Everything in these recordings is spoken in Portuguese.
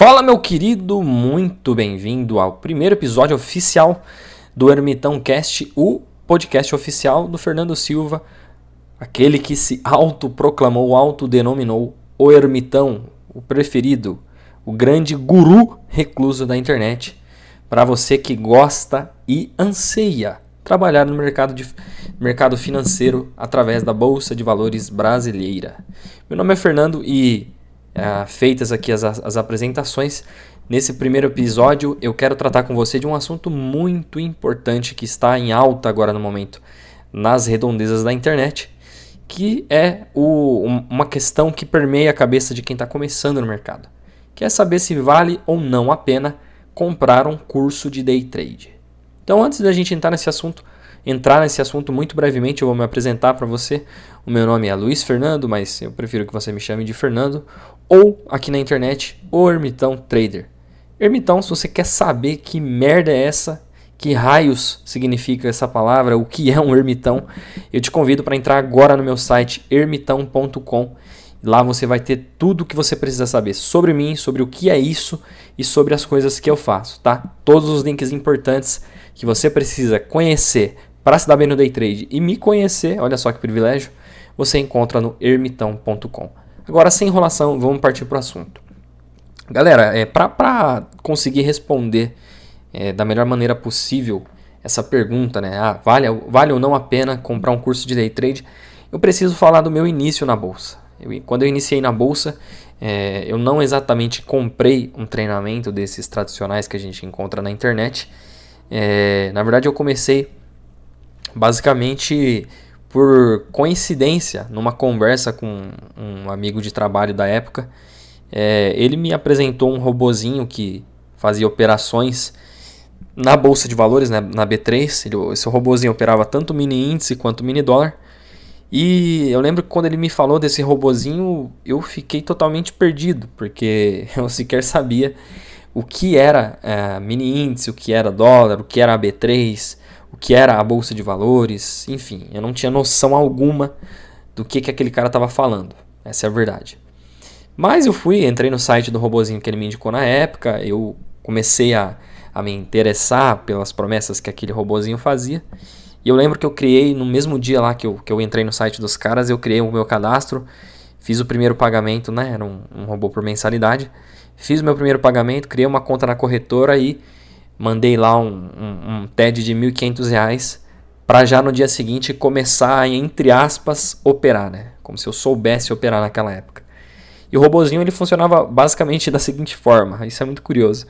Fala, meu querido, muito bem-vindo ao primeiro episódio oficial do Ermitão Cast, o podcast oficial do Fernando Silva, aquele que se autoproclamou, autodenominou o Ermitão, o preferido, o grande guru recluso da internet, para você que gosta e anseia trabalhar no mercado, de, mercado financeiro através da Bolsa de Valores brasileira. Meu nome é Fernando e é, feitas aqui as, as apresentações, nesse primeiro episódio eu quero tratar com você de um assunto muito importante que está em alta agora no momento nas redondezas da internet, que é o, uma questão que permeia a cabeça de quem está começando no mercado, que é saber se vale ou não a pena comprar um curso de day trade. Então, antes da gente entrar nesse assunto, entrar nesse assunto muito brevemente, eu vou me apresentar para você. O meu nome é Luiz Fernando, mas eu prefiro que você me chame de Fernando, ou aqui na internet, o Ermitão Trader. Ermitão, se você quer saber que merda é essa, que raios significa essa palavra, o que é um ermitão, eu te convido para entrar agora no meu site ermitão.com. Lá você vai ter tudo o que você precisa saber sobre mim, sobre o que é isso e sobre as coisas que eu faço, tá? Todos os links importantes que você precisa conhecer para se dar bem no day trade e me conhecer, olha só que privilégio, você encontra no ermitão.com. Agora, sem enrolação, vamos partir para o assunto. Galera, é, para conseguir responder é, da melhor maneira possível essa pergunta, né? Ah, vale, vale ou não a pena comprar um curso de day trade? Eu preciso falar do meu início na bolsa. Eu, quando eu iniciei na bolsa, é, eu não exatamente comprei um treinamento desses tradicionais que a gente encontra na internet. É, na verdade, eu comecei basicamente por coincidência, numa conversa com um amigo de trabalho da época, é, ele me apresentou um robozinho que fazia operações na bolsa de valores, né, na B3. Ele, esse robozinho operava tanto mini índice quanto mini dólar. E eu lembro que quando ele me falou desse robozinho, eu fiquei totalmente perdido, porque eu sequer sabia o que era é, mini índice, o que era dólar, o que era a B3, o que era a bolsa de valores, enfim, eu não tinha noção alguma do que, que aquele cara estava falando. Essa é a verdade. Mas eu fui, entrei no site do robozinho que ele me indicou na época, eu comecei a, a me interessar pelas promessas que aquele robozinho fazia. E eu lembro que eu criei, no mesmo dia lá que eu, que eu entrei no site dos caras, eu criei o meu cadastro, fiz o primeiro pagamento, né? Era um, um robô por mensalidade. Fiz o meu primeiro pagamento, criei uma conta na corretora e mandei lá um, um, um TED de R$ 1.500 para já no dia seguinte começar entre aspas, operar, né? Como se eu soubesse operar naquela época. E o robozinho ele funcionava basicamente da seguinte forma, isso é muito curioso.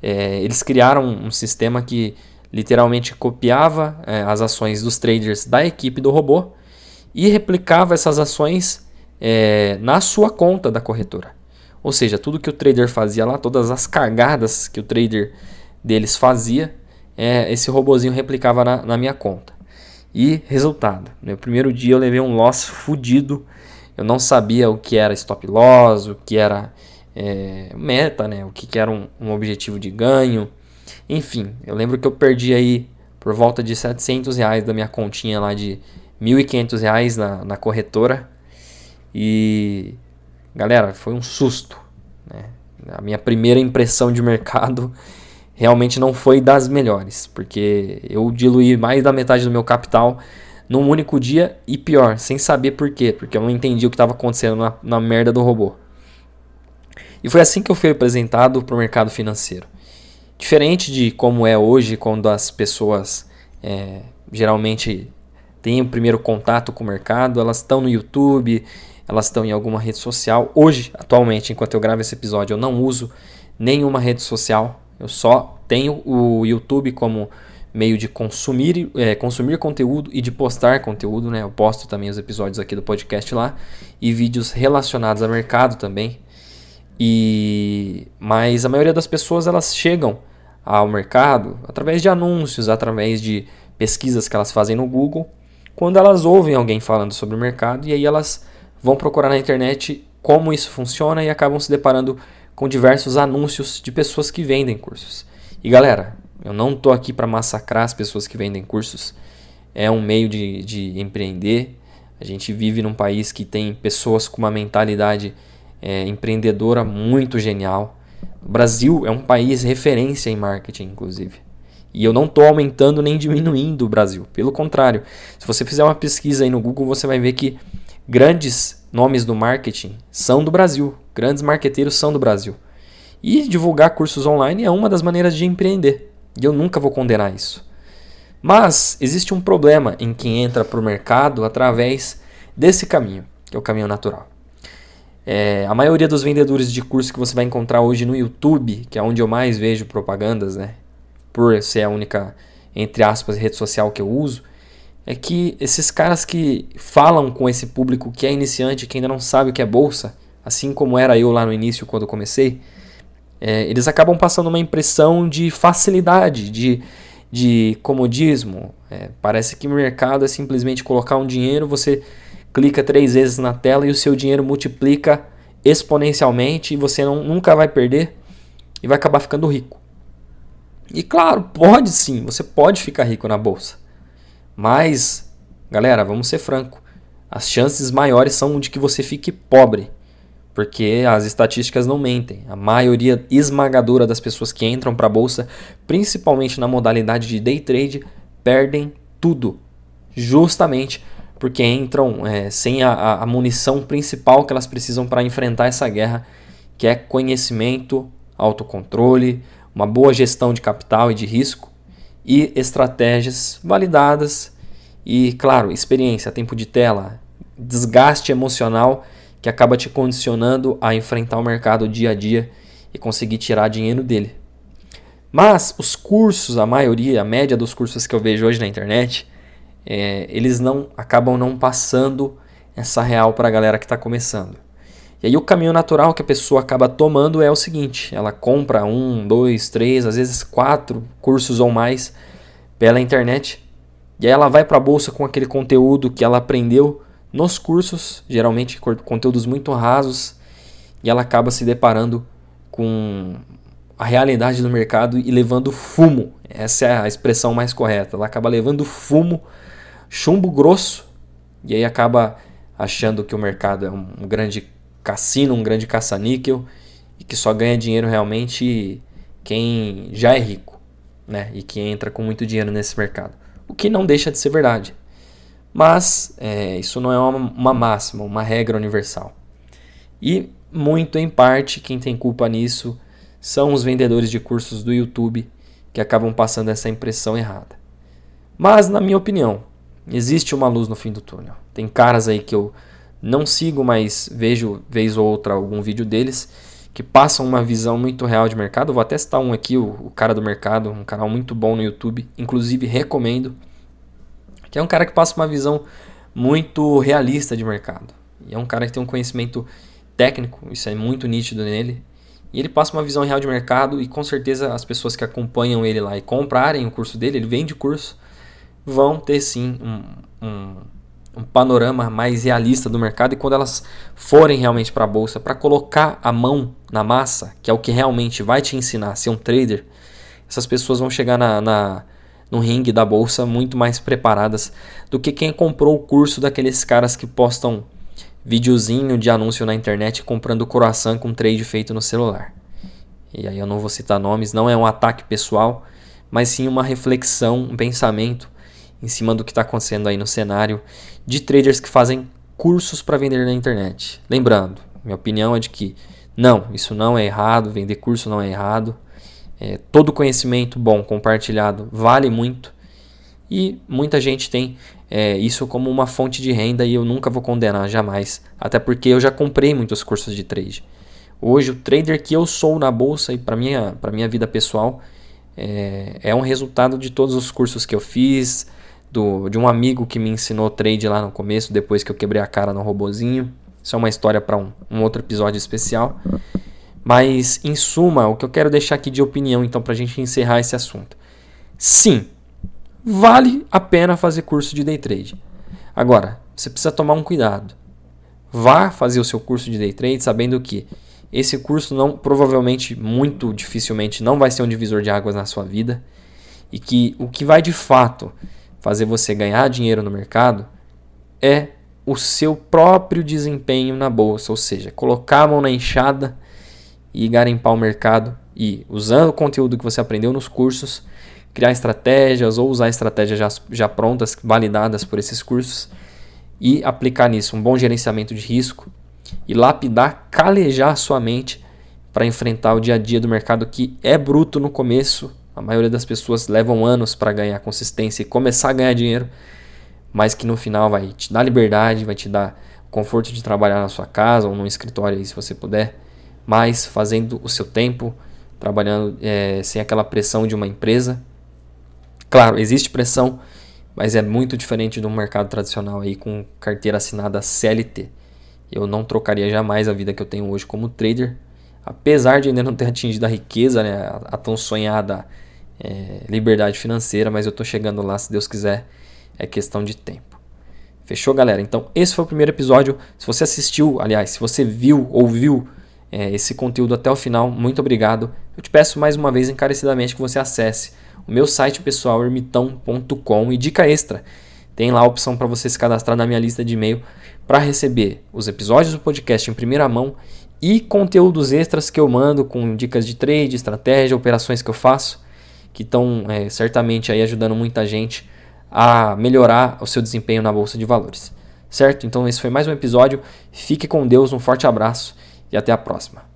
É, eles criaram um sistema que literalmente copiava é, as ações dos traders da equipe do robô e replicava essas ações é, na sua conta da corretora. Ou seja, tudo que o trader fazia lá, todas as cagadas que o trader deles fazia, é, esse robozinho replicava na, na, minha conta. E resultado, no primeiro dia eu levei um loss fudido, eu não sabia o que era stop loss, o que era é, meta, né, o que, que era um, um, objetivo de ganho, enfim, eu lembro que eu perdi aí por volta de 700 reais da minha continha lá de 1.500 reais na, na corretora e galera, foi um susto, né? A minha primeira impressão de mercado realmente não foi das melhores, porque eu diluí mais da metade do meu capital num único dia e pior, sem saber por quê, porque eu não entendi o que estava acontecendo na, na merda do robô. E foi assim que eu fui apresentado para o mercado financeiro. Diferente de como é hoje, quando as pessoas é, geralmente têm o primeiro contato com o mercado, elas estão no YouTube, elas estão em alguma rede social. Hoje, atualmente, enquanto eu gravo esse episódio, eu não uso nenhuma rede social eu só tenho o YouTube como meio de consumir, é, consumir conteúdo e de postar conteúdo, né? Eu posto também os episódios aqui do podcast lá e vídeos relacionados a mercado também. E mas a maioria das pessoas elas chegam ao mercado através de anúncios, através de pesquisas que elas fazem no Google, quando elas ouvem alguém falando sobre o mercado e aí elas vão procurar na internet como isso funciona e acabam se deparando com diversos anúncios de pessoas que vendem cursos. E galera, eu não estou aqui para massacrar as pessoas que vendem cursos. É um meio de, de empreender. A gente vive num país que tem pessoas com uma mentalidade é, empreendedora muito genial. O Brasil é um país referência em marketing, inclusive. E eu não estou aumentando nem diminuindo o Brasil. Pelo contrário, se você fizer uma pesquisa aí no Google, você vai ver que grandes nomes do marketing são do Brasil. Grandes marqueteiros são do Brasil. E divulgar cursos online é uma das maneiras de empreender. E eu nunca vou condenar isso. Mas existe um problema em quem entra para o mercado através desse caminho, que é o caminho natural. É, a maioria dos vendedores de curso que você vai encontrar hoje no YouTube, que é onde eu mais vejo propagandas, né? Por ser a única, entre aspas, rede social que eu uso, é que esses caras que falam com esse público que é iniciante, que ainda não sabe o que é bolsa, assim como era eu lá no início quando comecei, é, eles acabam passando uma impressão de facilidade, de, de comodismo. É, parece que o mercado é simplesmente colocar um dinheiro, você clica três vezes na tela e o seu dinheiro multiplica exponencialmente e você não, nunca vai perder e vai acabar ficando rico. E claro, pode sim, você pode ficar rico na bolsa. Mas, galera, vamos ser franco, as chances maiores são de que você fique pobre porque as estatísticas não mentem. A maioria esmagadora das pessoas que entram para a bolsa, principalmente na modalidade de day trade, perdem tudo, justamente porque entram é, sem a, a munição principal que elas precisam para enfrentar essa guerra, que é conhecimento, autocontrole, uma boa gestão de capital e de risco e estratégias validadas e, claro, experiência, tempo de tela, desgaste emocional que acaba te condicionando a enfrentar o mercado dia a dia e conseguir tirar dinheiro dele. Mas os cursos, a maioria, a média dos cursos que eu vejo hoje na internet, é, eles não acabam não passando essa real para a galera que está começando. E aí o caminho natural que a pessoa acaba tomando é o seguinte: ela compra um, dois, três, às vezes quatro cursos ou mais pela internet, e aí ela vai para a bolsa com aquele conteúdo que ela aprendeu nos cursos, geralmente conteúdos muito rasos, e ela acaba se deparando com a realidade do mercado e levando fumo. Essa é a expressão mais correta. Ela acaba levando fumo, chumbo grosso, e aí acaba achando que o mercado é um, grande cassino, um grande caça-níquel, e que só ganha dinheiro realmente quem já é rico, né? E que entra com muito dinheiro nesse mercado. O que não deixa de ser verdade. Mas é, isso não é uma, uma máxima, uma regra universal. E muito em parte quem tem culpa nisso são os vendedores de cursos do YouTube que acabam passando essa impressão errada. Mas, na minha opinião, existe uma luz no fim do túnel. Tem caras aí que eu não sigo, mas vejo vez ou outra algum vídeo deles que passam uma visão muito real de mercado. Vou até citar um aqui, o, o Cara do Mercado, um canal muito bom no YouTube. Inclusive, recomendo que é um cara que passa uma visão muito realista de mercado. E é um cara que tem um conhecimento técnico, isso é muito nítido nele. E ele passa uma visão real de mercado e com certeza as pessoas que acompanham ele lá e comprarem o curso dele, ele vende curso, vão ter sim um, um, um panorama mais realista do mercado. E quando elas forem realmente para a bolsa, para colocar a mão na massa, que é o que realmente vai te ensinar a ser um trader, essas pessoas vão chegar na, na no ringue da bolsa muito mais preparadas do que quem comprou o curso daqueles caras que postam videozinho de anúncio na internet comprando coração com trade feito no celular. E aí eu não vou citar nomes, não é um ataque pessoal, mas sim uma reflexão, um pensamento em cima do que está acontecendo aí no cenário de traders que fazem cursos para vender na internet. Lembrando, minha opinião é de que não, isso não é errado, vender curso não é errado. É, todo conhecimento bom compartilhado vale muito e muita gente tem é, isso como uma fonte de renda e eu nunca vou condenar jamais, até porque eu já comprei muitos cursos de trade. Hoje o trader que eu sou na bolsa e para minha para minha vida pessoal é, é um resultado de todos os cursos que eu fiz, do, de um amigo que me ensinou trade lá no começo, depois que eu quebrei a cara no robozinho. Isso é uma história para um, um outro episódio especial. Mas, em suma, o que eu quero deixar aqui de opinião, então, para a gente encerrar esse assunto. Sim, vale a pena fazer curso de day trade. Agora, você precisa tomar um cuidado. Vá fazer o seu curso de day trade sabendo que esse curso não provavelmente muito dificilmente não vai ser um divisor de águas na sua vida e que o que vai de fato fazer você ganhar dinheiro no mercado é o seu próprio desempenho na bolsa, ou seja, colocar a mão na enxada e garimpar o mercado e, usando o conteúdo que você aprendeu nos cursos, criar estratégias ou usar estratégias já, já prontas, validadas por esses cursos e aplicar nisso um bom gerenciamento de risco e lapidar, calejar a sua mente para enfrentar o dia a dia do mercado que é bruto no começo. A maioria das pessoas levam anos para ganhar consistência e começar a ganhar dinheiro, mas que no final vai te dar liberdade, vai te dar conforto de trabalhar na sua casa ou num escritório aí, se você puder, mas fazendo o seu tempo, trabalhando é, sem aquela pressão de uma empresa. Claro, existe pressão, mas é muito diferente do mercado tradicional aí com carteira assinada CLT. Eu não trocaria jamais a vida que eu tenho hoje como trader, apesar de ainda não ter atingido a riqueza, né, a, a tão sonhada é, liberdade financeira, mas eu estou chegando lá, se Deus quiser, é questão de tempo. Fechou, galera? Então, esse foi o primeiro episódio. Se você assistiu, aliás, se você viu, ouviu é, esse conteúdo até o final, muito obrigado. Eu te peço mais uma vez encarecidamente que você acesse o meu site pessoal ermitão.com e dica extra. Tem lá a opção para você se cadastrar na minha lista de e-mail para receber os episódios do podcast em primeira mão e conteúdos extras que eu mando com dicas de trade, estratégia, operações que eu faço, que estão é, certamente aí ajudando muita gente a melhorar o seu desempenho na bolsa de valores. Certo? Então esse foi mais um episódio. Fique com Deus, um forte abraço e até a próxima.